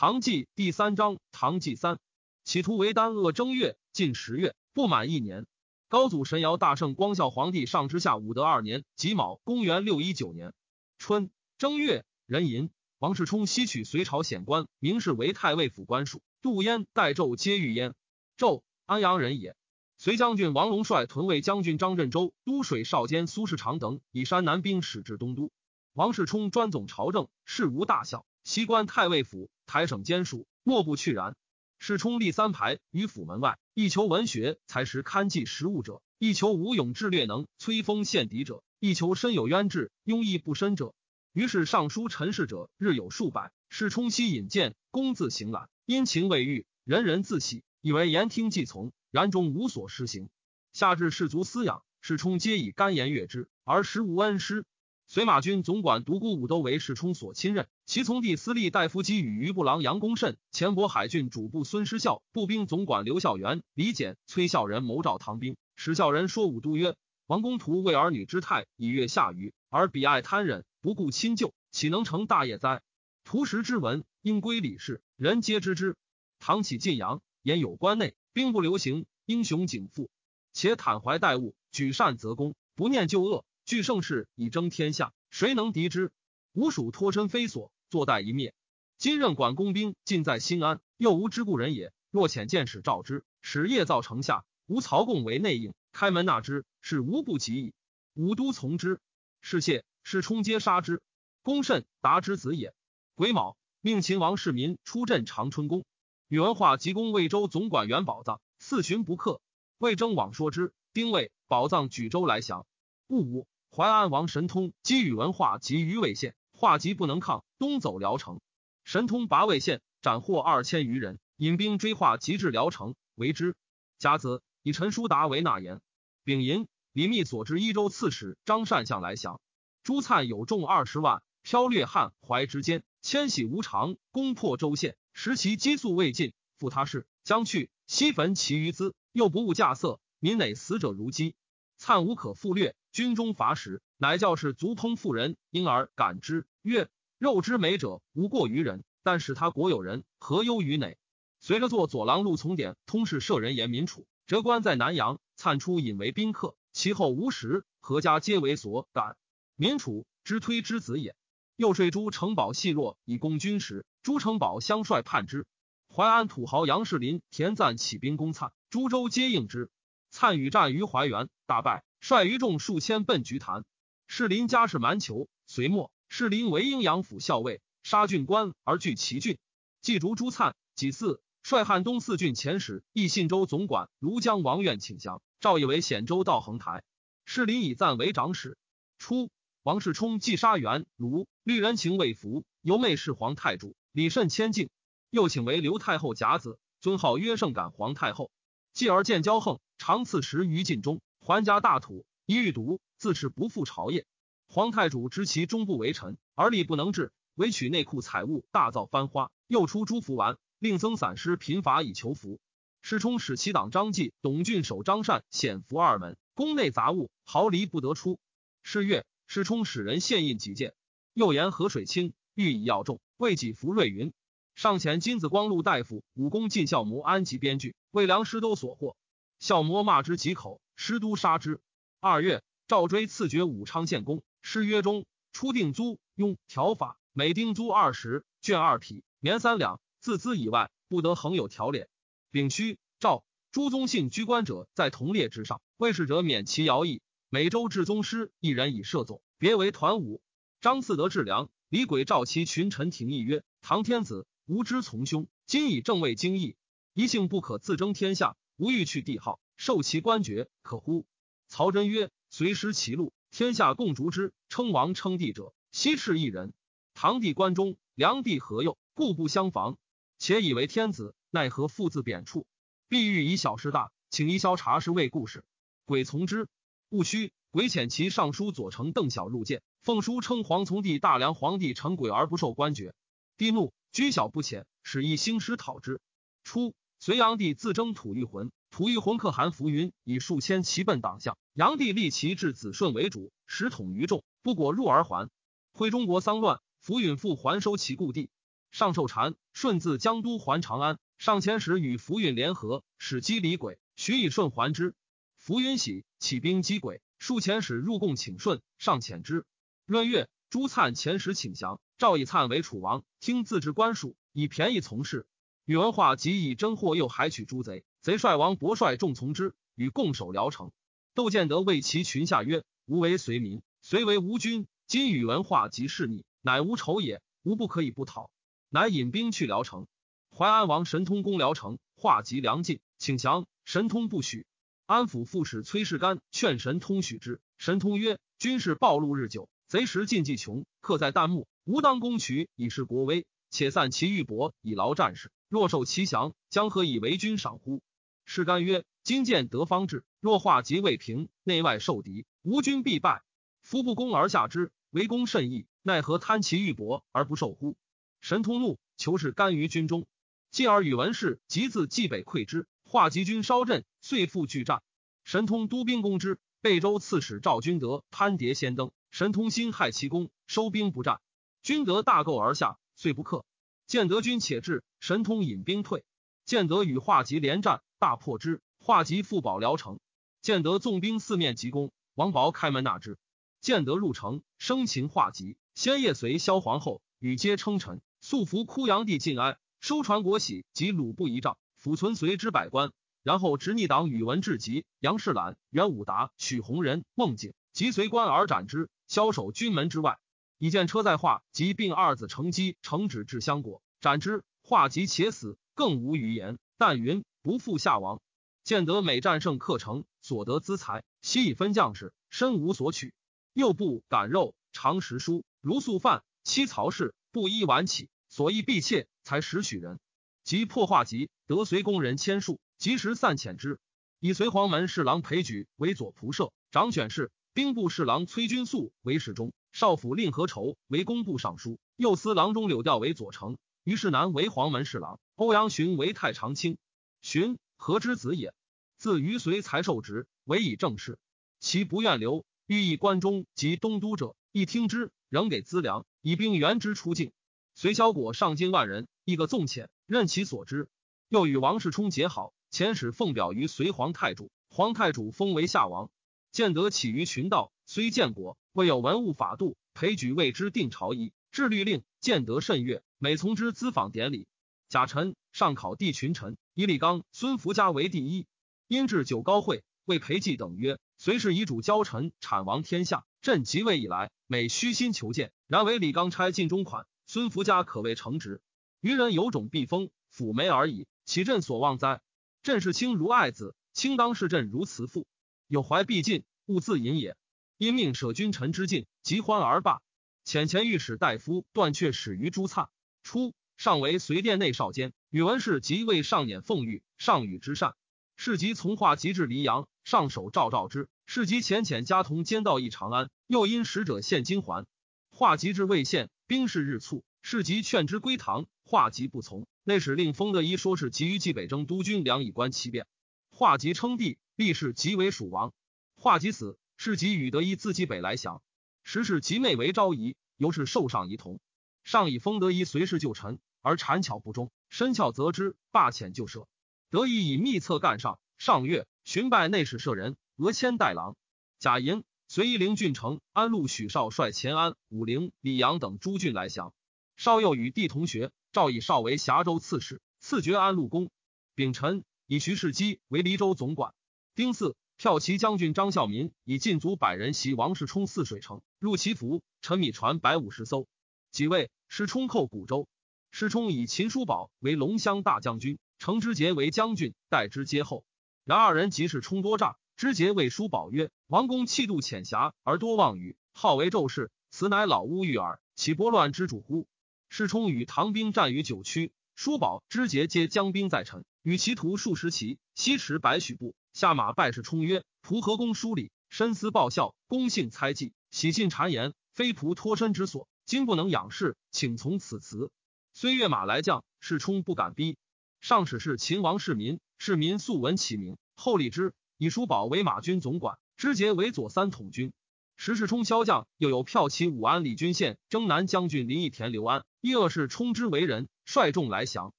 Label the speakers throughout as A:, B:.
A: 唐纪第三章，唐纪三，企图为丹鄂正月，近十月，不满一年。高祖神尧大圣光孝皇帝上之下武德二年己卯，公元六一九年春正月，壬寅，王世充西取隋朝显官，名士为太尉府官署。杜淹、代胄皆遇焉。纣，安阳人也。隋将军王龙率屯卫将军张振州、都水少监苏世长等以山南兵使至东都。王世充专总朝政，事无大小，西官太尉府、台省监署，莫不去然。世充立三排于府门外，一求文学才识堪记实务者，一求武勇智略能摧锋陷敌者，一求身有渊志庸逸不深者。于是上书陈氏者日有数百。世充悉引荐，公自行览，因情未遇，人人自喜，以为言听计从，然终无所施行。下至士卒饲养，世充皆以甘言悦之，而实无恩师。随马军总管独孤武都为世充所亲任，其从弟司隶大夫基与余部郎杨公慎、前渤海郡主簿孙师孝、步兵总管刘孝元、李简、崔孝仁谋召唐兵。史孝仁说武都曰：“王公图为儿女之态，以悦下愚，而彼爱贪忍，不顾亲旧，岂能成大业哉？图时之文，应归李氏，人皆知之。唐起晋阳，言有关内，兵不流行，英雄景复，且坦怀待物，举善则功，不念旧恶。”据盛世以争天下，谁能敌之？吴蜀脱身非所，坐待一灭。今任管公兵，尽在新安，又无之故人也。若遣见使召之，使夜造城下，吴曹共为内应，开门纳之，是无不及矣。武都从之，是谢，是冲皆杀之。公慎达之子也。癸卯，命秦王世民出镇长春宫。宇文化及攻魏州总管元宝藏，四旬不克。魏征往说之，丁未，宝藏举州来降。戊午。淮安王神通积宇文化及于魏县，化及不能抗，东走聊城。神通拔魏县，斩获二千余人，引兵追化及至聊城，为之。甲子，以陈叔达为纳言。丙寅，李密所知益州刺史张善相来降。朱粲有众二十万，飘掠汉淮之间，迁徙无常，攻破州县，时其激素未尽，复他事，将去，西焚其余资，又不务稼穑，民馁死者如饥。粲无可复掠。军中乏食，乃教士足烹妇人，因而感之曰：“肉之美者，无过于人。但使他国有人，何忧于馁？”随着做左郎路从典，通事舍人言民楚，折官在南阳，灿出引为宾客。其后无食，何家皆为所感。民楚之推之子也。又说诸城堡细弱，以攻军时，诸城堡相率叛之。淮安土豪杨士林、田赞起兵攻粲，诸州皆应之。粲与战于淮原，大败。率余众数千奔菊坛，士林家世蛮酋，隋末，士林为阴阳府校尉，杀郡官而据其郡。祭逐朱粲，几次，率汉东四郡遣使义信州总管庐江王愿请降，诏以为显州道衡台。士林以赞为长史。初，王世充既杀元卢，虑人情未服，由妹侍皇太主，李慎谦敬，又请为刘太后甲子，尊号曰圣感皇太后。继而见骄横，常赐食于禁中。还家大土，一欲独，自持不复朝业。皇太主知其终不为臣，而力不能治，唯取内库财物，大造番花，又出诸服丸，令增散师贫乏以求福。世充使其党张继、董俊守张善显服二门，宫内杂物毫厘不得出。是月，世充使人献印几件，又言河水清，欲以药重，为己服瑞云。上前金子光禄大夫、武功进校模安吉编剧，为梁师都所获。校模骂之极口。师都杀之。二月，赵追赐爵武昌县公。师曰：中初定租庸条法，每丁租二十，卷二匹，棉三两。自资以外，不得横有条敛。丙戌，赵朱宗信居官者在同列之上，卫士者免其徭役。每州至宗师一人以设总，别为团武。张嗣德治良，李轨召其群臣廷议曰：唐天子无知从兄，今以正位经义，一性不可自争天下，无欲去帝号。受其官爵，可乎？曹真曰：“随失其禄，天下共逐之。称王称帝者，西赤一人。唐帝关中，梁帝何右，故不相防。且以为天子，奈何父自贬黜？必欲以小事大，请一消察事为故事。鬼从之。戊戌，鬼遣其尚书左丞邓小入见，奉书称皇从帝大梁皇帝成鬼而不受官爵。帝怒，居小不遣，使一兴师讨之。初，隋炀帝自征吐欲浑。吐欲浑可汗浮云以数千骑奔党项，炀帝立其至子顺为主，使统于众，不果入而还。徽中国丧乱，浮允复还收其故地。上受禅，顺自江都还长安。上前时与浮云联合，使击李鬼，许以顺还之。浮云喜，起兵击鬼。数遣使入贡请顺，上遣之。闰月，朱粲遣使请降，赵以粲为楚王，听自治官属，以便宜从事。宇文化即以征获诱海取诸贼，贼帅王伯率众从之，与共守聊城。窦建德谓其群下曰：“吾为随民，虽为吴君，今宇文化及势逆，乃无仇也，吾不可以不讨。”乃引兵去聊城。淮安王神通攻辽城，化及粮尽，请降。神通不许。安抚副使崔世干劝神通许之。神通曰：“军事暴露日久，贼时尽计穷，刻在旦暮，吾当攻取以示国威，且散其玉帛以劳战士。若受其降，将何以为君赏乎？”世干曰：“今见得方至，若化及未平，内外受敌，吾军必败。夫不攻而下之，为攻甚易，奈何贪其玉帛而不受乎？”神通怒，求是干于军中。继而宇文氏即自冀北溃之，化及军烧阵，遂复拒战。神通督兵攻之，贝州刺史赵君德攀蝶先登，神通心害其功，收兵不战。君德大构而下，遂不克。建德军且至，神通引兵退。建德与化及连战，大破之。化及复保辽城。建德纵兵四面急攻，王保开门纳之。建德入城，生擒化及，先夜随萧皇后，与皆称臣，素服枯阳帝晋哀。收传国玺及鲁布仪仗，抚存随之百官，然后执逆党宇文智及杨世览、袁武达、许弘仁、孟景，即随官而斩之，枭首军门之外。以见车在化及并二子乘机乘旨至相国，斩之。化及且死，更无余言。但云不负下王。建德每战胜克城，所得资财，悉以分将士，身无所取。右部敢肉，常食书，如素饭，七曹氏布衣晚起，所衣必切。才十许人，及破化及得随宫人千数，及时散遣之。以随黄门侍郎裴举为左仆射，长选事；兵部侍郎崔君素为侍中，少府令何愁为工部尚书，右司郎中柳调为左丞，于世南为黄门侍郎，欧阳询为太常卿。询何之子也？自于随才受职，委以政事。其不愿留，欲议关中及东都者，一听之，仍给资粮，以兵援之出境。随萧果上京万人。一个纵遣，任其所知。又与王世充结好，遣使奉表于隋皇太主，皇太主封为夏王。建德起于群道，虽建国，未有文物法度，裴举为之定朝仪，制律令。建德甚悦，每从之咨访典礼。贾臣上考帝群臣，以李纲、孙福家为第一。因至九高会，谓裴寂等曰：“虽是遗主交臣，产王天下。朕即位以来，每虚心求见，然为李纲差进中款，孙福家可谓成职。”愚人有种必封，抚眉而已，岂朕所望哉？朕视卿如爱子，卿当视朕如慈父。有怀必尽，勿自隐也。因命舍君臣之尽，即欢而罢。遣前御史大夫断却始于朱灿。初，上为随殿内少监，宇文氏即为上辇奉御，上与之善。是即从化及至黎阳，上守赵赵之。是即遣遣家童兼道义长安，又因使者献金环。化及至魏县，兵势日促，是即劝之归唐。化及不从，内史令封德一说是急于冀北征督军梁以观其变。化及称帝，立誓即为蜀王。化及死，是即与德一自冀北来降。时是及妹为昭仪，由是受上仪同。上以封德一随侍旧臣，而谗巧不忠，身翘责之，罢遣就赦。德一以密策干上。上月，寻拜内史舍人，俄迁代郎。贾寅，随夷陵郡城安陆许绍率前安、武陵、李阳等诸郡来降。少幼与弟同学。赵以少为峡州刺史，赐爵安陆公。丙辰，以徐世基为黎州总管。丁巳，骠骑将军张孝民以禁足百人袭王世充泗水城，入其府，陈米船百五十艘。几位，师冲寇古州。师冲以秦叔宝为龙骧大将军，程之杰为将军，待之接后。然二人即是冲多诈。之杰谓叔宝曰：“王公气度浅狭而多妄语，好为纣事，此乃老屋欲耳，岂拨乱之主乎？”世冲与唐兵战于九曲，叔宝、知节皆将兵在陈，与其徒数十骑，西驰百许步，下马拜世冲曰：“仆何公疏礼，深思报效，公信猜忌，喜信谗言，非仆脱身之所。今不能仰视，请从此辞。”虽跃马来将，世冲不敢逼。上使是秦王世民，世民素闻其名，后立之，以叔宝为马军总管，知节为左三统军。时世冲骁将，又有骠骑武安李军县征南将军林义田刘安，一恶世冲之为人，率众来降。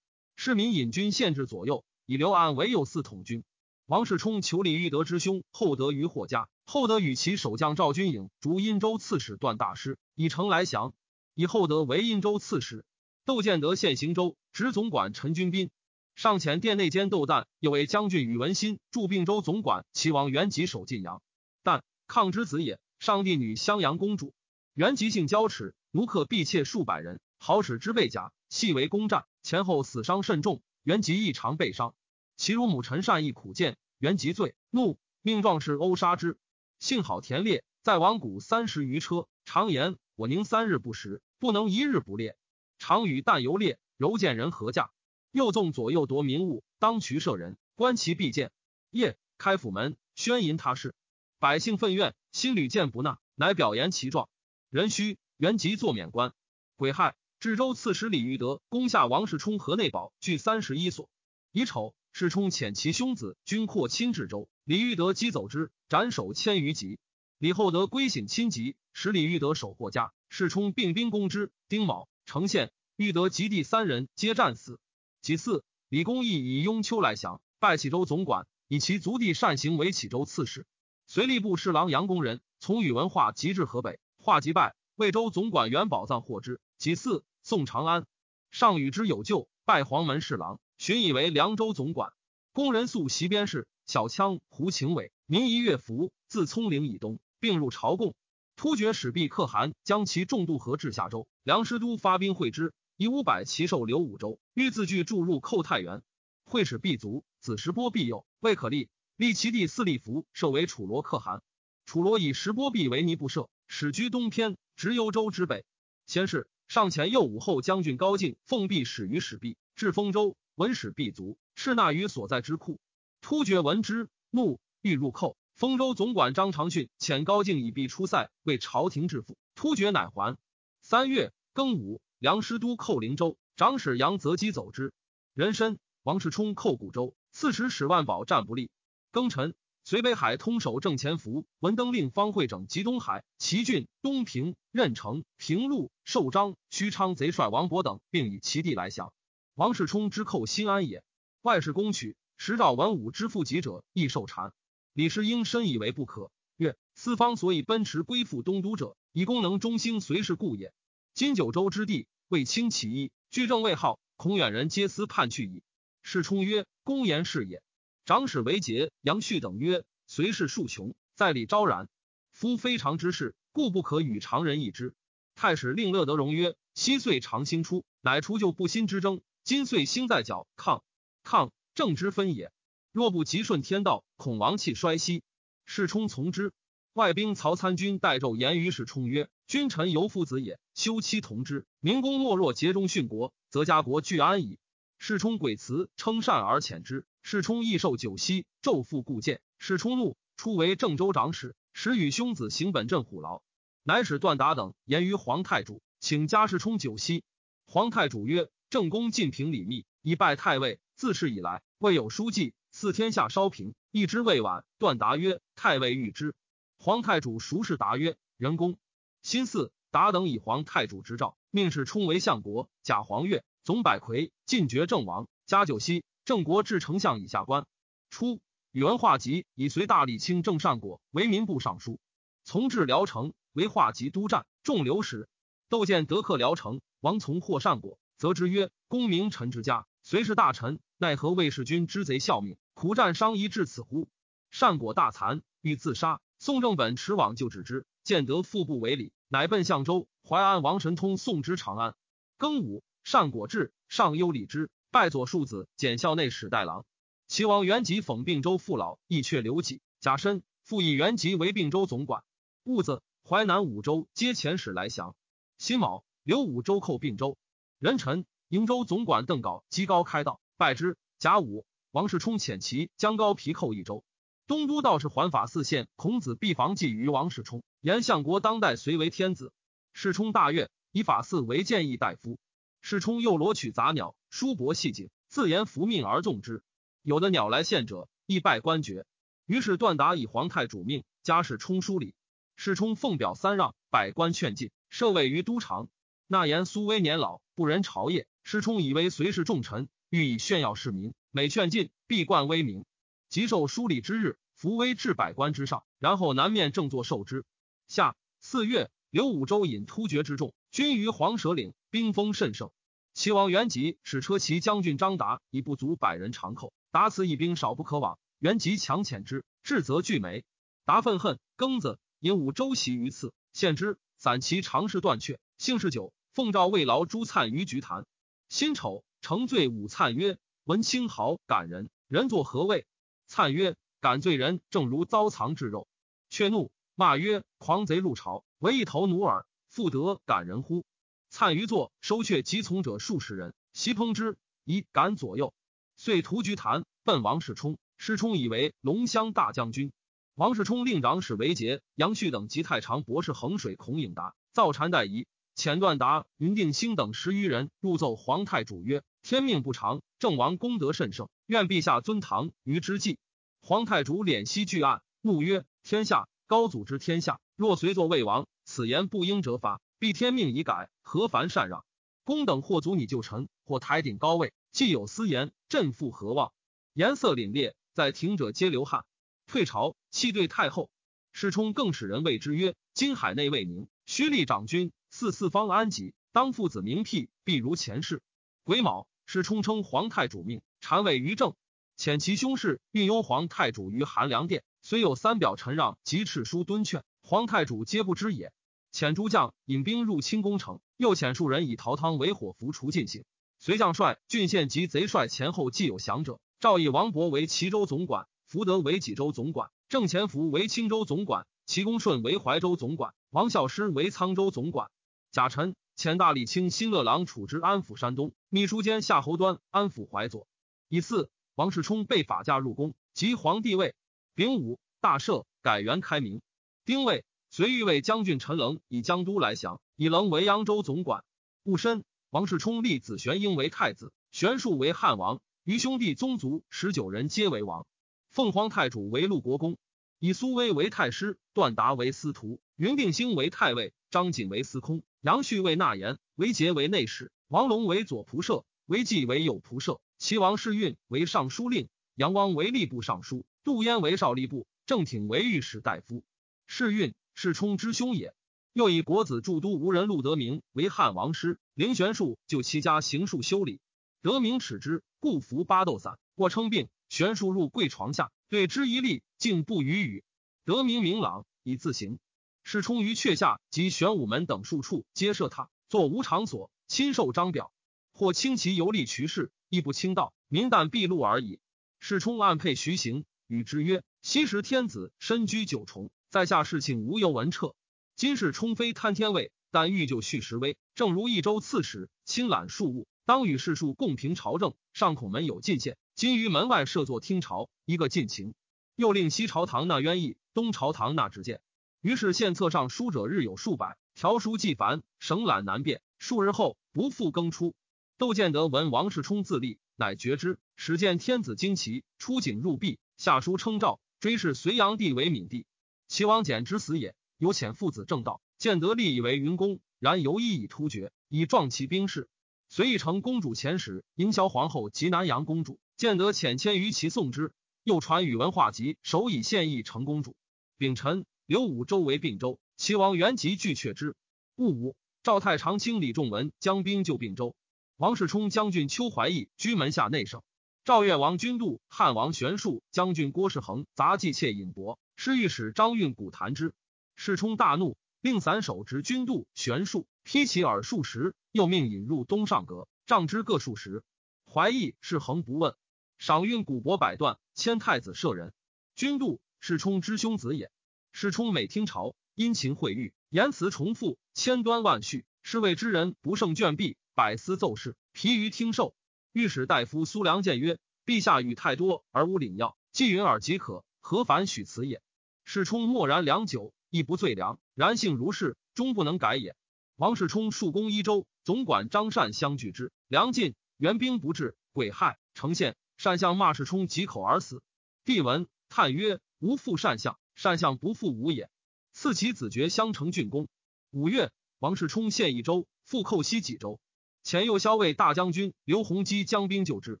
A: 市民引军限制左右，以刘安为右四统军。王世充求李玉德之兄，后得于霍家，后得与其守将赵军颖逐殷州刺史段大师，以城来降。以后得为殷州刺史。窦建德现行州，执总管陈军斌。上遣殿内监窦旦，又为将军宇文新驻并州总管。齐王元吉守晋阳。但抗之子也。上帝女襄阳公主。元吉性骄耻，奴客婢妾数百人，好使之备甲，系为攻战，前后死伤甚重。元吉异常被伤。其乳母陈善亦苦见，元吉罪怒，命壮士殴杀之。幸好田猎在王谷三十余车，常言我宁三日不食，不能一日不猎。常与但游猎，柔见人何价？又纵左右夺民物，当渠射人，观其必见。夜开府门，宣淫他事，百姓愤怨，心屡见不纳，乃表言其状。人须原即作免官。癸亥，治州刺史李玉德攻下王世充河内堡，据三十一所。乙丑，世充遣其兄子军扩侵至州，李玉德击走之，斩首千余级。李厚德归省亲籍，使李玉德守霍家，世充并兵攻之。丁卯。城县欲得及第三人皆战死。其次，李公义以雍丘来降，拜启州总管，以其族弟善行为启州刺史。随吏部侍郎杨公人从宇文化及至河北，化即拜魏州总管元宝藏获之。其次，宋长安上与之有旧，拜黄门侍郎，寻以为凉州总管。公人素袭边事，小羌胡晴伟民夷乐福，自葱岭以东，并入朝贡。突厥使毕可汗将其重渡河至夏州，梁师都发兵会之，以五百骑兽留五州，欲自据驻入寇太原。会使毕卒，子石波必幼，未可立。立其弟四立福设为楚罗可汗。楚罗以石波毕为尼布设，始居东偏，直幽州之北。先是，上前右武后将军高进奉毕始于始毕，至丰州，闻使毕卒，斥纳于所在之库。突厥闻之，怒，欲入寇。丰州总管张长训遣高敬以避出塞，为朝廷致富。突厥乃还。三月庚午，梁师都寇灵州，长史杨泽基走之。人参王世充寇古州，刺史史万宝战不利。庚辰，随北海通守正前福文登令方会整及东海、齐郡、东平、任城、平陆、寿张、虚昌贼帅王勃等，并以其地来降。王世充之寇新安也。外事攻取，时召文武之父己者，亦受禅。李世英深以为不可，曰：“四方所以奔驰归附东都者，以功能中兴随时故也。今九州之地，为清其一，据正未号，恐远人皆思叛去矣。”世充曰：“公言是也。”长史韦杰、杨旭等曰：“随事数穷，在理昭然。夫非常之事，故不可与常人议之。”太史令乐德荣曰：“昔岁常兴出，乃除旧不新之争；今岁兴在剿抗，抗政之分也。”若不急顺天道，恐王气衰息。世充从之。外兵曹参军代胄言于世充曰：“君臣犹父子也，休戚同之。民公懦弱，节中殉国，则家国俱安矣。”世充诡辞，称善而遣之。世充亦受酒息，昼复故见。世充怒，初为郑州长史，时与兄子行本镇虎牢，乃使段达等言于皇太主，请加世充酒息。皇太主曰：“正公晋平礼密，以拜太尉，自是以来未有书记。”四天下稍平，一之未晚。段达曰：“太尉欲之。”皇太主熟视达曰：“人公。”新四达等以皇太主之诏，命是充为相国。假黄钺总百魁，进爵正王。加九锡，郑国至丞相以下官。初，宇文化及以随大理卿郑善果为民部尚书，从至聊城，为化及督战，众流矢。窦建德克聊城，王从获善果，则之曰：“功名臣之家，虽是大臣。”奈何魏世君之贼效命，苦战伤夷至此乎？善果大残，欲自杀。宋正本持往就止之，见得腹部为礼，乃奔相州。淮安王神通送之长安。庚午，善果至，上忧礼之，拜左庶子，检校内史代郎。齐王元吉讽并州父老，亦却留己。甲申，复以元吉为并州总管。戊子，淮南五州皆遣使来降。辛卯，留五州寇并州。壬辰，瀛州总管邓镐击高开道。拜之。甲午，王世充遣其将高皮寇益州。东都道士环法四县孔子必防祭于王世充，言相国当代虽为天子。世充大悦，以法四为谏议大夫。世充又罗取杂鸟，书帛细景，自言服命而纵之。有的鸟来献者，亦拜官爵。于是段达以皇太主命，加世充书礼。世充奉表三让，百官劝进，设位于都长。那言苏威年老，不仁朝业。世充以为随侍重臣，欲以炫耀市民。每劝进，必冠威名。即受书礼之日，扶威至百官之上，然后南面正坐受之。下四月，刘武周引突厥之众，军于黄蛇岭，兵锋甚盛。齐王元吉使车骑将军张达以不足百人长寇，达此以兵少不可往。元吉强遣之，至则拒没。达愤恨，庚子。引武周袭于次，献之。散骑常侍断阙，幸事久。奉诏慰劳朱粲于菊坛。辛丑，承罪武粲曰：“闻清豪感人，人作何谓？”粲曰：“感罪人，正如遭藏至肉。”却怒，骂曰：“狂贼入朝，为一头奴耳，复得感人乎？”粲于坐，收却及从者数十人，袭烹之，以赶左右。遂屠菊坛，奔王世充。世充以为龙骧大将军。王世充令长史韦杰、杨旭等及太常博士衡水孔颖达造禅代仪，遣段达、云定兴等十余人入奏皇太主曰：“天命不长，郑王功德甚盛，愿陛下尊唐于之际。”皇太主敛息巨案，怒曰：“天下高祖之天下，若随作魏王，此言不应折发，必天命已改，何凡禅让？公等或阻你旧臣，或抬顶高位，既有私言，朕复何望？”颜色凛冽，在庭者皆流汗。退朝，弃对太后。世充更使人谓之曰：“今海内未宁，须立长君，四四方安吉。当父子名辟，必如前世。”癸卯，世充称皇太主命，禅位于政，遣其兄士运幽皇太主于寒凉殿，虽有三表陈让及敕书敦劝，皇太主皆不知也。遣诸将引兵入清宫城，又遣数人以陶汤为火符除进行。随将帅、郡县及贼帅前后既有降者，诏以王勃为齐州总管。福德为济州总管，郑潜福为青州总管，齐公顺为怀州总管，王孝师为沧州总管。贾臣遣大理卿新乐郎处之安抚山东，秘书监夏侯端安抚淮左。以四王世充被法驾入宫，即皇帝位。丙午，大赦，改元开明。丁未，随御卫将军陈棱以江都来降，以棱为扬州总管。戊申，王世充立子玄英为太子，玄术为汉王，余兄弟宗族十九人皆为王。凤凰太主为陆国公，以苏威为太师，段达为司徒，云定兴为太尉，张景为司空，杨旭为纳言，韦杰为内史，王龙为左仆射，韦纪为右仆射，齐王世运为尚书令，杨汪为吏部尚书，杜淹为少吏部，郑挺为御史大夫。世运世充之兄也。又以国子驻都无人陆德明为汉王师，灵玄术就其家行术修理，德明耻之，故服巴豆散，或称病。玄术入跪床下，对之一立，竟不语语。得名明朗，以自行。世充于阙下及玄武门等数处皆设榻，坐无场所，亲受章表。或轻骑游历渠氏，亦不轻道，民但闭路而已。世充暗配徐行，与之曰：“昔时天子身居九重，在下事情无由闻彻。今世充非贪天位，但欲就续时威，正如益州刺史，亲揽庶务，当与世庶共平朝政，尚恐门有进献。”今于门外设座听朝，一个尽情。又令西朝堂纳冤意，东朝堂纳直谏。于是献策上书者日有数百，条书既繁，省览难辨。数日后，不复更出。窦建德闻王世充自立，乃决之，始见天子旌旗，出警入壁，下书称诏，追谥隋炀帝为闵帝。齐王简之死也，有遣父子正道。建德立以为云公，然犹一以突厥，以壮其兵士。隋义成公主遣使迎萧皇后及南阳公主。建德遣千余骑送之，又传宇文化及首以献议成公主。丙辰，刘武周为并州，齐王元吉拒却之。戊午，赵太常卿李仲文将兵救并州。王世充将军邱怀义居门下内省。赵越王君度、汉王玄术将军郭世恒杂计妾尹伯，师御史张运古谈之。世充大怒，令散手执君度、玄术，劈其耳数十，又命引入东上阁，杖之各数十。怀义是恒不问。赏运古帛百段，迁太子舍人。君度世充之兄子也。世充每听朝，殷勤会谕，言辞重复，千端万绪。是谓之人不胜倦弊，百思奏事，疲于听受。御史大夫苏良谏曰：“陛下语太多而无领要，既允尔即可，何烦许辞也？”世充默然良久，亦不醉良，然性如是，终不能改也。王世充数攻一州，总管张善相拒之。梁晋援兵不至，癸亥，城县。善相骂世充，几口而死。帝闻叹曰：“吾复善相，善相不复吾也。”赐其子爵襄城郡公。五月，王世充献益州，复寇西几州。前右骁卫大将军刘弘基将兵救之。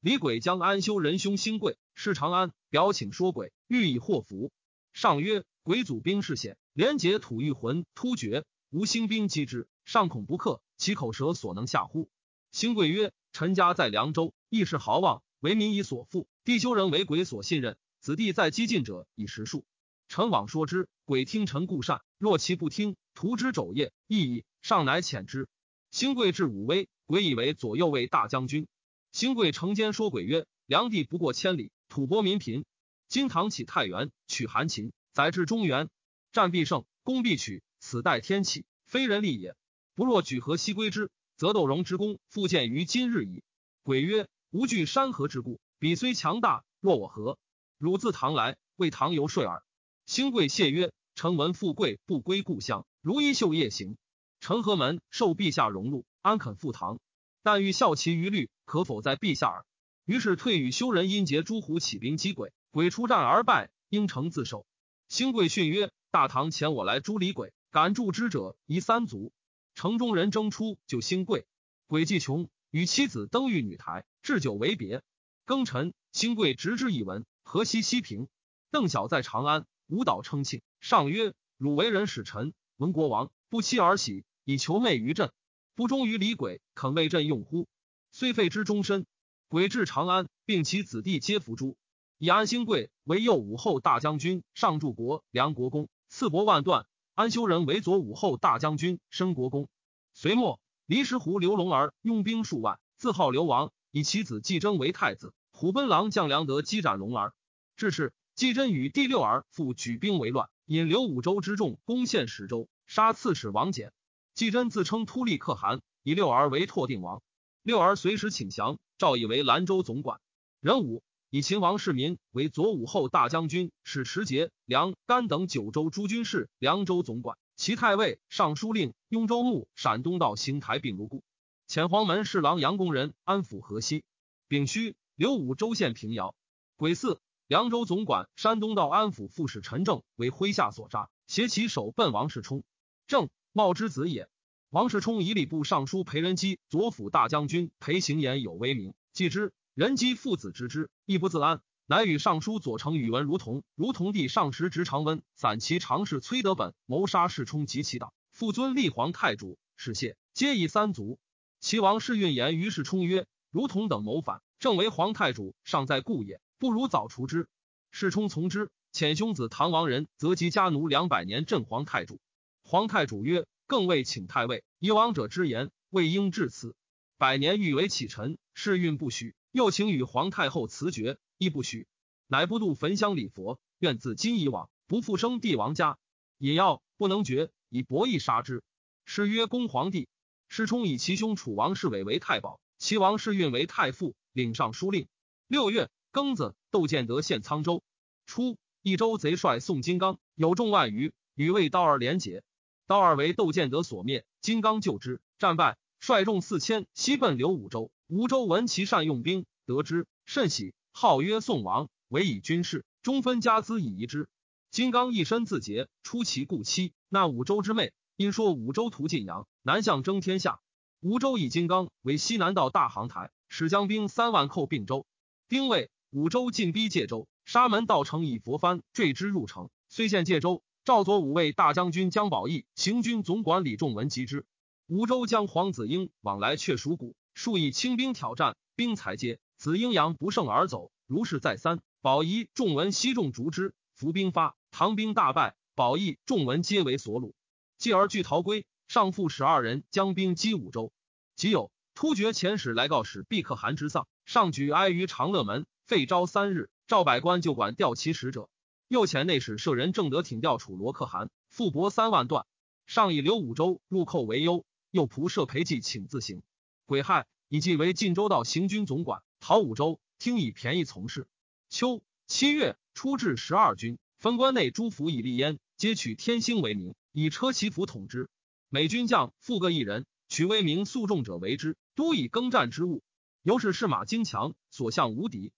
A: 李轨将安修仁兄兴贵是长安，表请说轨，欲以祸福。上曰：鬼祖兵势险，连结吐玉魂突厥，无兴兵击之，上恐不克，其口舌所能下乎？兴贵曰：臣家在凉州，亦是豪望，为民以所富。弟修人为鬼所信任，子弟在激进者以实数。臣往说之，鬼听臣故善。若其不听，屠之肘腋，亦矣。上乃遣之。兴贵至武威，鬼以为左右卫大将军。兴贵承间说鬼曰：梁地不过千里，吐蕃民贫。今唐起太原，取韩秦，载至中原，战必胜，攻必取。此待天气，非人力也。不若举河西归之，则窦荣之功复见于今日矣。鬼曰：吾惧山河之故，彼虽强大，若我何？汝自唐来，为唐游说耳。兴贵谢曰：臣闻富贵不归故乡，如衣袖夜行。陈何门受陛下荣禄，安肯赴唐？但欲效其余虑，可否在陛下耳？于是退与修人因结诸胡起兵击鬼，鬼出战而败，应城自守。兴贵训曰：大唐遣我来诛李鬼，敢助之者夷三族。城中人争出救兴贵，鬼既穷，与妻子登御女台，置酒为别。庚辰，兴贵执之以闻，河西西平。邓小在长安，舞蹈称庆。上曰：汝为人使臣，闻国王不期而喜，以求媚于朕。不忠于李鬼，肯为朕用乎？虽废之终身。鬼至长安，并其子弟皆服诛。以安兴贵为右武后大将军，上柱国梁国公，赐帛万段。安修人为左武后大将军，申国公。隋末，离石湖刘龙儿拥兵数万，自号刘王，以其子季征为太子。虎贲郎将梁德击斩龙儿。至是，季真与第六儿复举兵为乱，引刘武州之众攻陷石州，杀刺史王翦。季真自称突利可汗，以六儿为拓定王。六儿随时请降，诏以为兰州总管。任武。以秦王世民为左武后大将军，使持节、梁、甘等九州诸军事，凉州总管。其太尉、尚书令雍州牧、陕东道行台并如故。遣黄门侍郎杨公人安抚河西。丙戌，刘武州县平遥。癸巳，凉州总管山东道安抚副使陈政为麾下所杀，携其首奔王世充。正茂之子也。王世充以礼部尚书裴仁基、左辅大将军裴行俨有威名，继之。人基父子知之，亦不自安，乃与尚书左丞宇文如同。如同弟上时执长温，散骑常侍崔德本谋杀世充及其党，复尊立皇太主，是谢皆以三族。齐王世运言于世充曰：“如同等谋反，正为皇太主尚在故也，不如早除之。”世充从之。遣兄子唐王仁则及家奴两百年镇皇太主。皇太主曰：“更未请太尉，以王者之言，未应至此。百年欲为启臣，世运不许。”又请与皇太后辞绝，亦不许，乃不度焚香礼佛，愿自今以往不复生帝王家。也要不能决，以博弈杀之。诗曰：恭皇帝。师冲以其兄楚王世伟为太保，齐王世运为太傅，领尚书令。六月庚子，窦建德献沧州。初，益州贼帅宋金刚有众万余，与魏刀儿连结。刀儿为窦建德所灭，金刚救之，战败，率众四千西奔刘武州。吴州闻其善用兵，得之甚喜，号曰宋王，委以军事，中分家资以遗之。金刚一身自节，出其故妻，纳五州之妹。因说五州图晋阳，南向争天下。吴州以金刚为西南道大航台，使将兵三万寇并州。丁未，五州进逼界州，沙门道成以佛幡坠之入城，虽陷界州。赵左五位大将军江宝义、行军总管李仲文击之。吴州将黄子英往来却属谷。数以轻兵挑战，兵才接，子婴阳不胜而走。如是再三，宝仪众闻悉众逐之，伏兵发，唐兵大败。宝义众文皆为所虏，继而俱逃归。上父使二人将兵击五州。即有突厥遣使来告使毕可汗之丧，上举哀于长乐门，废昭三日。赵百官就管调其使者。右遣内史舍人正德挺调楚罗可汗，复帛三万段。上以留五州入寇为忧，又仆射裴寂请自行。癸亥，以继为晋州道行军总管，讨五州，听以便宜从事。秋七月，初至十二军，分关内诸府以立焉，皆取天星为名，以车骑府统之。每军将复各一人，取威名诉众者为之，都以耕战之物。由是士马精强，所向无敌。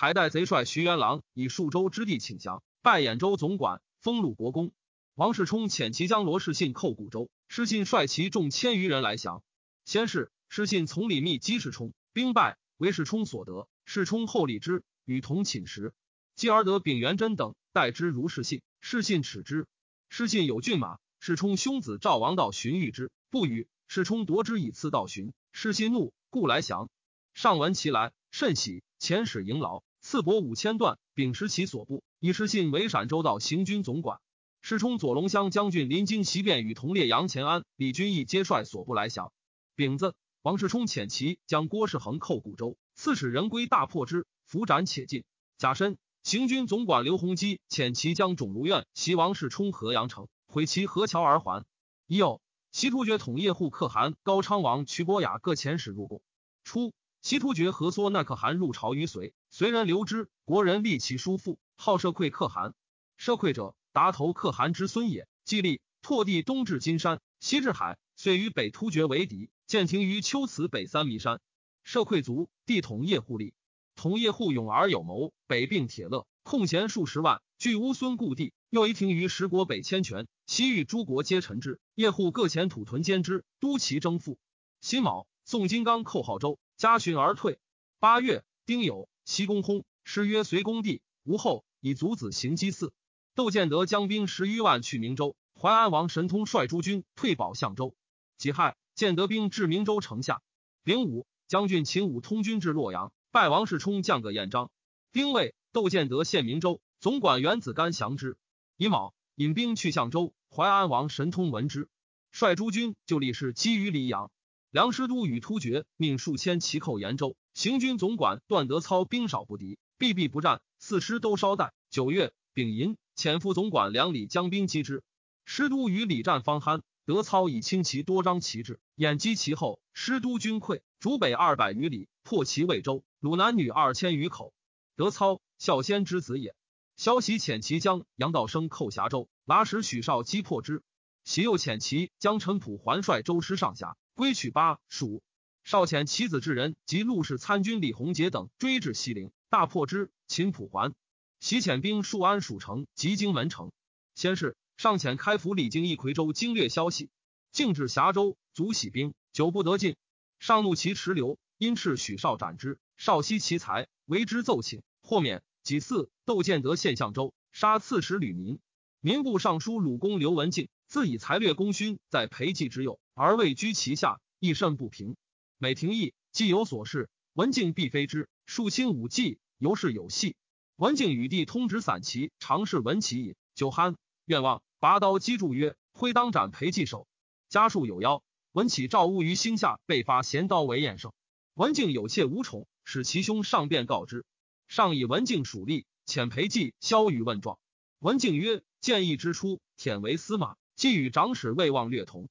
A: 海带贼帅徐元郎以数州之地请降，拜兖州总管，封鲁国公。王世充遣其将罗士信寇古州，失信率其众千余人来降。先是，失信从李密击世充，兵败，为世充所得。世充后立之，与同寝食。继而得丙元贞等待之如世信，世信耻之。世信有骏马，世充兄子赵王道寻遇之，不与。世充夺之以次道寻，世信怒，故来降。上闻其来，甚喜，遣使迎劳，赐帛五千段，秉持其所部，以失信为陕州道行军总管。世充左龙乡将军临京袭变，与同列杨前安、李君义皆率所部来降。丙子，王世充遣其将郭世恒寇古州，刺史人归大破之，伏斩且尽。甲申，行军总管刘弘基遣其将种如愿袭王世充河阳城，毁其河桥而还。已有西突厥统叶护可汗高昌王瞿伯雅各遣使入贡。初，西突厥何缩那可汗入朝于隋，隋人留之，国人立其叔父，好社馈可汗。社馈者。达头可汗之孙也，既立拓地东至金山，西至海，遂与北突厥为敌，建亭于秋祠北三弥山。社馈卒，地统叶护立，统叶护勇而有谋，北并铁勒，控钱数十万，据乌孙故地。又一亭于十国北千泉，西域诸国皆臣之。叶护各遣土屯兼之，督其征赋。辛卯，宋金刚寇号州，加寻而退。八月，丁酉，西公薨，诗曰随公帝吴后，以族子行祭祀。窦建德将兵十余万去明州，淮安王神通率诸军退保相州。己亥，建德兵至明州城下。丙午，将军秦武通军至洛阳，拜王世充降葛彦章。丁未，窦建德献明州，总管袁子干降之。乙卯，引兵去相州，淮安王神通闻之，率诸军就立誓基于黎阳。梁师都与突厥命数千骑寇延州，行军总管段德操兵少不敌，避避不战，四师都稍待。九月，丙寅。遣副总管梁礼将兵击之，师都与李战方酣，德操以轻骑多张旗帜，掩击其后。师都军溃，逐北二百余里，破其魏州，虏男女二千余口。德操孝先之子也。萧袭遣其将杨道生寇峡州，拉使许绍击破之。袭又遣其将陈普还率周师上峡，归取巴蜀。少遣其子至人及陆氏参军李弘杰等追至西陵，大破之。秦普还。袭遣兵戍安蜀城及荆门城。先是，上遣开府李靖一夔州经略消息，径至峡州，卒喜兵，久不得进。上怒其持留，因斥许绍斩之。少惜其才，为之奏请，豁免。己巳，窦建德献相州，杀刺史吕民。民部尚书鲁公刘文静自以才略功勋在裴寂之右，而位居其下，亦甚不平。每廷议，既有所事，文静必非之。数卿武技，尤是有隙。文静与弟通直散骑，常侍文其饮酒酣，愿望拔刀击柱曰：“挥当斩裴寂首。”家数有妖，文启召乌于星下，被发衔刀为燕胜。文静有妾无宠，使其兄上便告之。上以文静属吏，遣裴寂萧与问状。文静曰：“建议之初，忝为司马，既与长史魏望略同。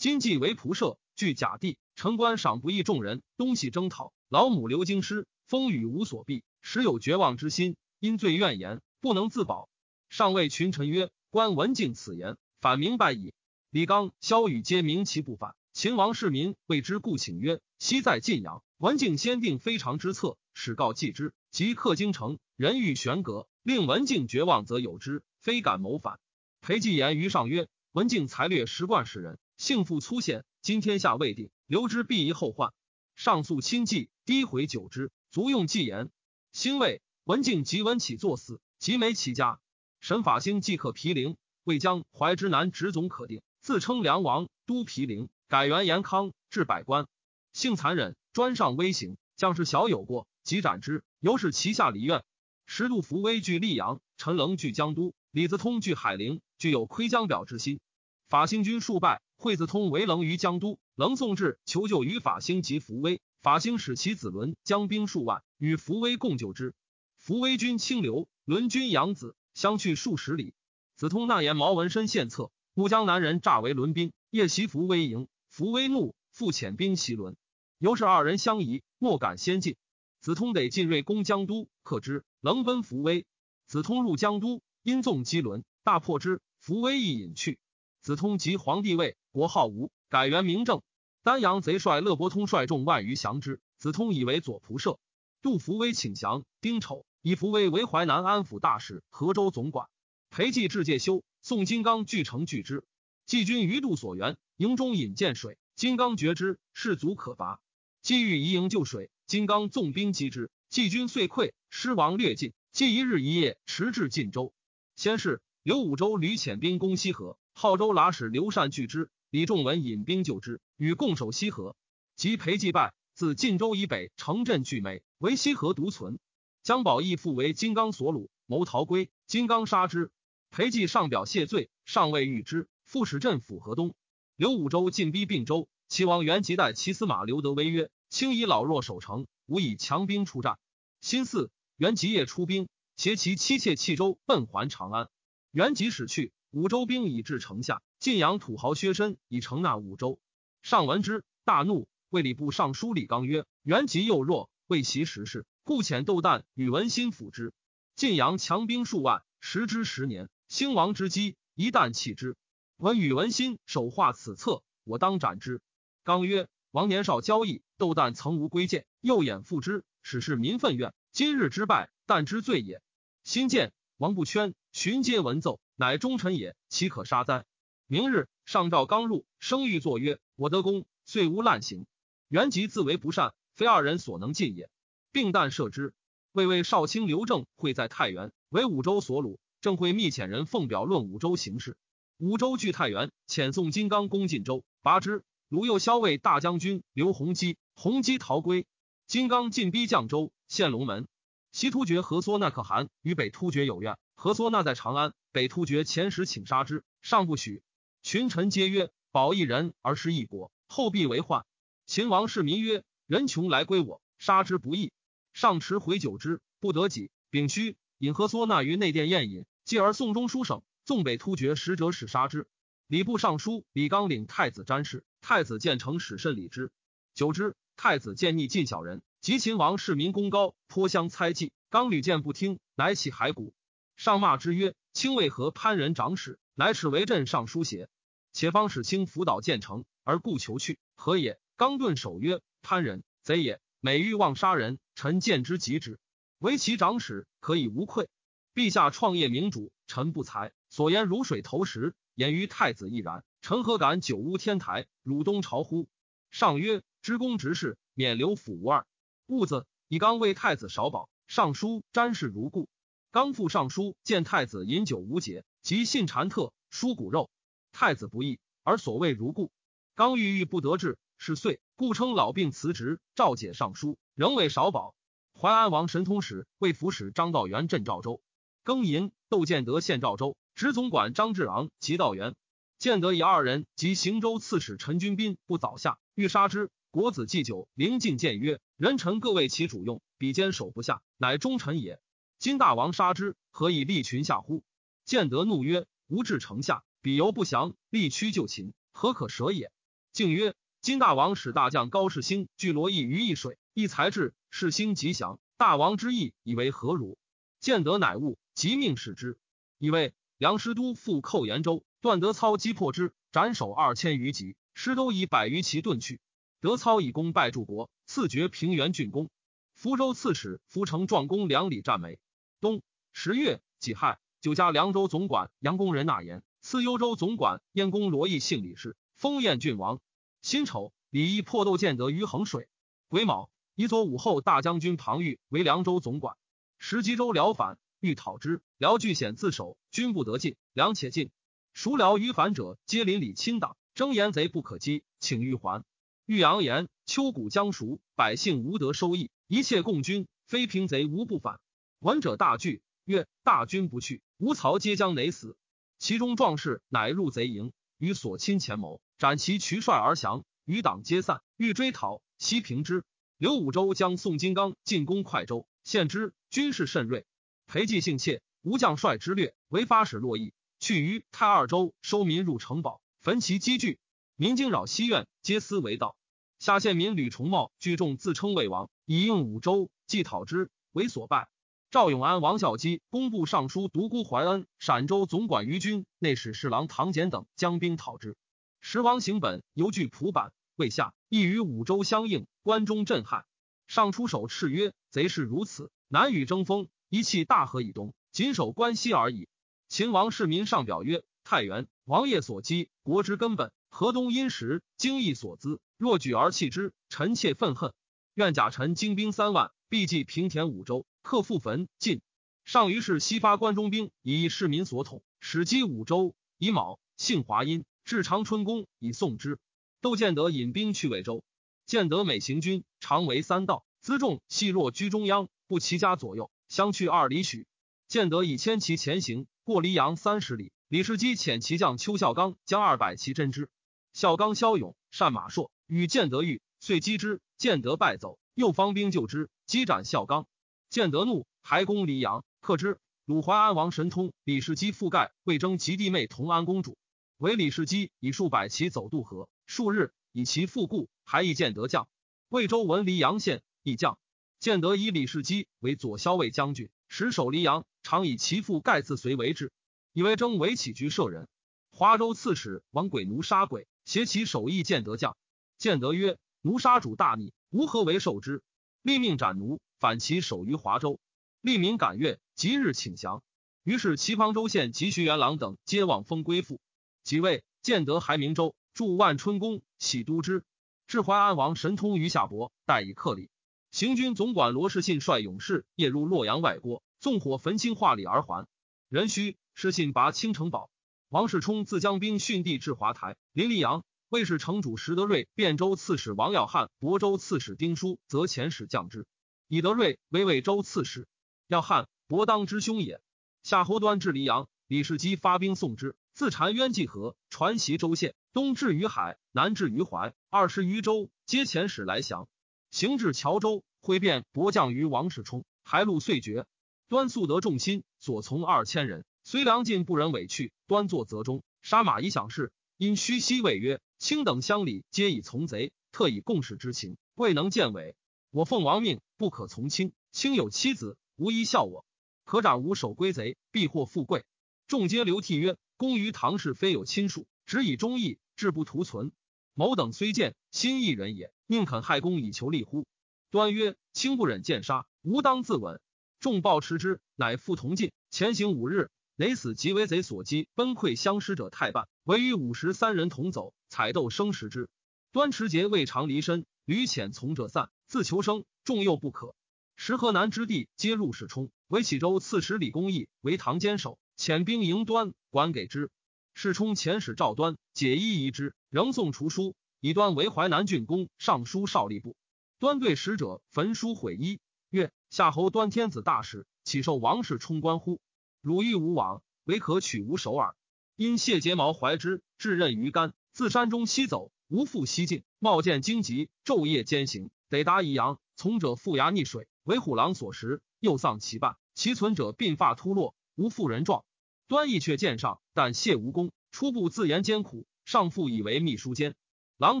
A: 今既为仆射，据甲地，城官赏不义众人，东西征讨，老母留京师，风雨无所避，时有绝望之心。”因罪怨言，不能自保。上谓群臣曰：“观文静此言，反明白矣。”李纲、萧雨皆明其不反。秦王世民谓之，故请曰：“昔在晋阳，文静先定非常之策，使告继之。即克京城，人欲悬阁，令文静绝望，则有之，非敢谋反。”裴寂言于上曰：“文静才略十贯世人，性负粗险。今天下未定，留之必遗后患。上诉亲计，低回久之，足用计言。兴魏。”文静即文起作死，即没其家。沈法兴即克毗陵，魏将淮之南直总可定，自称梁王，都毗陵，改元延康，置百官。性残忍，专上威刑，将士小有过，即斩之。由是旗下礼院。时度伏威据溧阳，陈棱据江都，李子通据海陵，具有窥江表之心。法兴军数败，惠子通为棱于江都，棱送至求救于法兴及伏威。法兴使其子伦将兵数万，与伏威共救之。伏威军清流，伦军养子，相去数十里。子通纳言毛文身献策，乌江南人诈为伦兵，夜袭伏威营。伏威怒，复遣兵袭伦。由是二人相疑，莫敢先进。子通得进锐攻江都，克之，棱奔伏威。子通入江都，因纵击伦，大破之。伏威亦隐去。子通即皇帝位，国号吴，改元明正。丹阳贼帅乐伯通率众万余降之，子通以为左仆射。杜伏威请降，丁丑。以伏威为淮南安抚大使、河州总管。裴寂至介休，宋金刚据城拒之。季军于渡所援，营中引见水，金刚决之，士卒可伐。季欲移营救水，金刚纵兵击之，季军遂溃，失亡略尽。季一日一夜驰至晋州。先是，刘武周屡遣兵攻西河，号州剌史刘禅拒之。李仲文引兵救之，与共守西河。及裴寂败，自晋州以北城镇俱没，唯西河独存。姜宝义复为金刚所虏，谋逃归，金刚杀之。裴寂上表谢罪，尚未遇之，复使镇抚河东。刘武周进逼并州，齐王元吉代骑司马刘德威曰：“卿以老弱守城，吾以强兵出战。”新巳，元吉夜出兵，携其妻妾弃州，奔还长安。元吉使去，五州兵已至城下。晋阳土豪薛申以城纳五州，上闻之，大怒，谓礼部尚书李纲曰：“元吉幼弱，未习时事，故遣窦旦与文心辅之。晋阳强兵数万，时之十年，兴亡之机，一旦弃之。闻宇文心手画此策，我当斩之。”刚曰：“王年少交易，窦旦曾无归见，右眼复之，使是民愤怨。今日之败，旦之罪也。新见王不圈，寻皆文奏，乃忠臣也，岂可杀哉？”明日，上诏刚入，生欲作曰：“我得功，遂无滥行。原籍自为不善，非二人所能尽也。并旦赦之。魏魏少卿刘正会在太原，为武州所虏。正会密遣人奉表论武州形势。武州据太原，遣宋金刚攻晋州，拔之。鲁右骁卫大将军刘弘基，弘基逃归。金刚进逼绛州，陷龙门。西突厥何缩那可汗与北突厥有怨，何缩那在长安，北突厥前使请杀之，上不许。”群臣皆曰：“保一人而失一国，后必为患。”秦王世民曰：“人穷来归我，杀之不义。”上持回酒之，不得己。丙戌，引何缩那于内殿宴饮，继而送中书省，纵北突厥使者使杀之。礼部尚书李纲领太子詹事，太子建成使甚礼之。久之，太子见逆近小人，及秦王世民功高，颇相猜忌。刚屡见不听，乃起骸骨，上骂之曰：“卿为何攀人长史？乃耻为朕尚书邪？”且方使卿辅导建成，而故求去，何也？刚顿守曰：“潘人，贼也。每欲望杀人，臣见之极之。唯其长史，可以无愧。陛下创业明主，臣不才，所言如水投石，言于太子亦然。臣何敢久污天台，辱东朝乎？”上曰：“知公直事，免留府无二。”兀子以刚为太子少保，尚书詹事如故。刚复尚书见太子饮酒无节，即信谗特，疏骨肉。太子不义，而所谓如故。刚郁郁不得志，是岁，故称老病辞职。赵解尚书，仍为少保。淮安王神通使魏府使张道元镇赵州。庚寅，窦建德献赵州，直总管张志昂及道元。建德以二人及行州刺史陈君斌不早下，欲杀之。国子祭酒，临近谏曰：“人臣各为其主用，比肩守不下，乃忠臣也。今大王杀之，何以立群下乎？”建德怒曰：“吾至城下。”彼犹不降，力屈就擒，何可舍也？敬曰：金大王使大将高世兴聚罗邑于易水，一才智，世兴吉祥。大王之意以为何如？建德乃悟，即命使之。以为梁师都复寇延州，段德操击破之，斩首二千余级。师都以百余骑遁去。德操以功败柱国，赐爵平原郡公。福州刺史福成壮公两里战梅。冬十月己亥，九家凉州总管杨公人纳言。赐幽州总管燕公罗毅姓李氏，封燕郡王。辛丑，李毅破窦建德于衡水。癸卯，以左武后大将军庞玉为凉州总管。时吉州辽反，欲讨之，辽据险自守，军不得进。粮且进，孰辽于反者，皆邻里亲党，争言贼不可击，请欲还。欲扬言：秋谷将熟，百姓无得收益，一切共军，非平贼无不反。闻者大惧，曰：大军不去，吾曹皆将馁死。其中壮士乃入贼营，与所亲前谋，斩其渠帅而降。余党皆散，欲追讨，西平之。刘武周将宋金刚进攻快州，献之。军事甚锐。裴寂性怯，吴将帅之略，为发使洛邑，去于太二州，收民入城堡，焚其积聚。民惊扰西苑，皆思为盗。下县民吕重茂聚众自称魏王，以应武州，既讨之，为所败。赵永安、王孝基工部尚书独孤怀恩、陕州总管于军、内史侍郎唐简等将兵讨之。时王行本犹据蒲坂，未下，亦与五州相应，关中震撼。上出手斥曰：“贼势如此，难与争锋。一气大河以东，仅守关西而已。”秦王世民上表曰：“太原王业所积，国之根本。河东殷实，经义所资。若举而弃之，臣妾愤恨。愿甲臣精兵三万，必济平田五州，克复焚晋。上于是西发关中兵，以市民所统，使击五州。以卯，幸华阴，至长春宫，以送之。窦建德引兵去魏州。建德每行军，常为三道，辎重细若居中央，不齐家左右，相去二里许。建德以千骑前行，过黎阳三十里。李世基遣骑将邱孝刚将二百骑侦之。孝刚骁勇，善马槊，与建德遇，遂击之。建德败走，又方兵救之，击斩孝刚。建德怒，还攻黎阳，克之。鲁怀安王神通，李世基覆盖，魏征及弟妹同安公主。为李世基以数百骑走渡河，数日以其复故，还以建德将。魏州闻黎阳县，亦将。建德以李世基为左骁卫将军，实守黎阳，常以其父盖自随为之。以为征为起居舍人。华州刺史王鬼奴杀鬼。携其首义，建德将。建德曰：“奴杀主大逆，吾何为受之？”立命斩奴，反其守于华州。立民感悦，即日请降。于是齐庞州县及徐元郎等皆望封归附。即位，建德还明州，筑万春宫，喜都之。至淮安王神通于夏伯，待以克礼。行军总管罗士信率勇士夜入洛阳外郭，纵火焚清化礼而还。壬戌，士信拔青城堡。王世充自将兵训地至华台，林立阳。魏氏城主石德瑞、汴州刺史王耀汉、亳州刺史丁书则遣使降之。以德瑞为魏州刺史，耀汉、伯当之兄也。夏侯端至黎阳，李世基发兵送之，自澶渊济河，传袭州县，东至于海，南至于淮，二十余州皆遣使来降。行至谯州，挥便薄将于王世充，还路遂绝。端素得众心，所从二千人。虽梁晋不忍委去，端坐泽中，杀马以享事。因虚息谓曰：“卿等乡里皆以从贼，特以共事之情，未能见委。我奉王命，不可从卿。卿有妻子，无一笑我，可斩吾守归贼，必获富贵。”众皆流涕曰：“公于唐氏非有亲属，只以忠义，志不图存。某等虽见心义人也，宁肯害公以求利乎？”端曰：“卿不忍见杀，吾当自刎。”众暴持之，乃复同进，前行五日。雷死即为贼所击，崩溃相失者太半，唯与五十三人同走，采斗生食之。端持节未尝离身，屡遣从者散，自求生，众又不可。石河南之地皆入世冲，为启州刺史李公义为唐坚守，遣兵迎端，管给之。世冲遣使赵端解衣夷之，仍送除书，以端为淮南郡公、尚书少吏部。端对使者焚书毁衣，曰：“夏侯端天子大使，岂受王室充官乎？”汝欲无往，唯可取吾首耳。因谢睫毛怀之，至任于干，自山中西走，无复西进。冒见荆棘，昼夜兼行，得达宜阳。从者覆崖溺水，为虎狼所食，又丧其半。其存者鬓发秃落，无妇人状。端义却见上，但谢无功。初步自言艰苦，上父以为秘书监。狼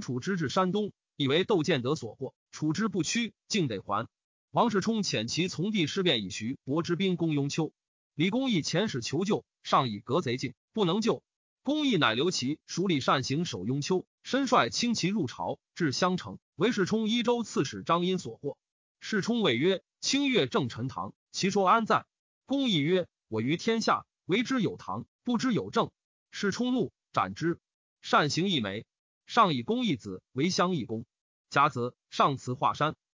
A: 楚之至山东，以为窦建德所获，楚之不屈，竟得还。王世充遣其从弟师便以徐伯之兵攻雍丘。李公义遣使求救，上以隔贼境，不能救。公义乃留其属礼善行守雍丘，身率轻骑入朝，至襄城，为世充一州刺史张殷所获。世充谓曰：“清月正陈唐，其说安在？”公义曰：“我于天下，为之有唐，不知有正。”世充怒，斩之。善行一枚。上以公义子为乡义公。甲子，上辞华山。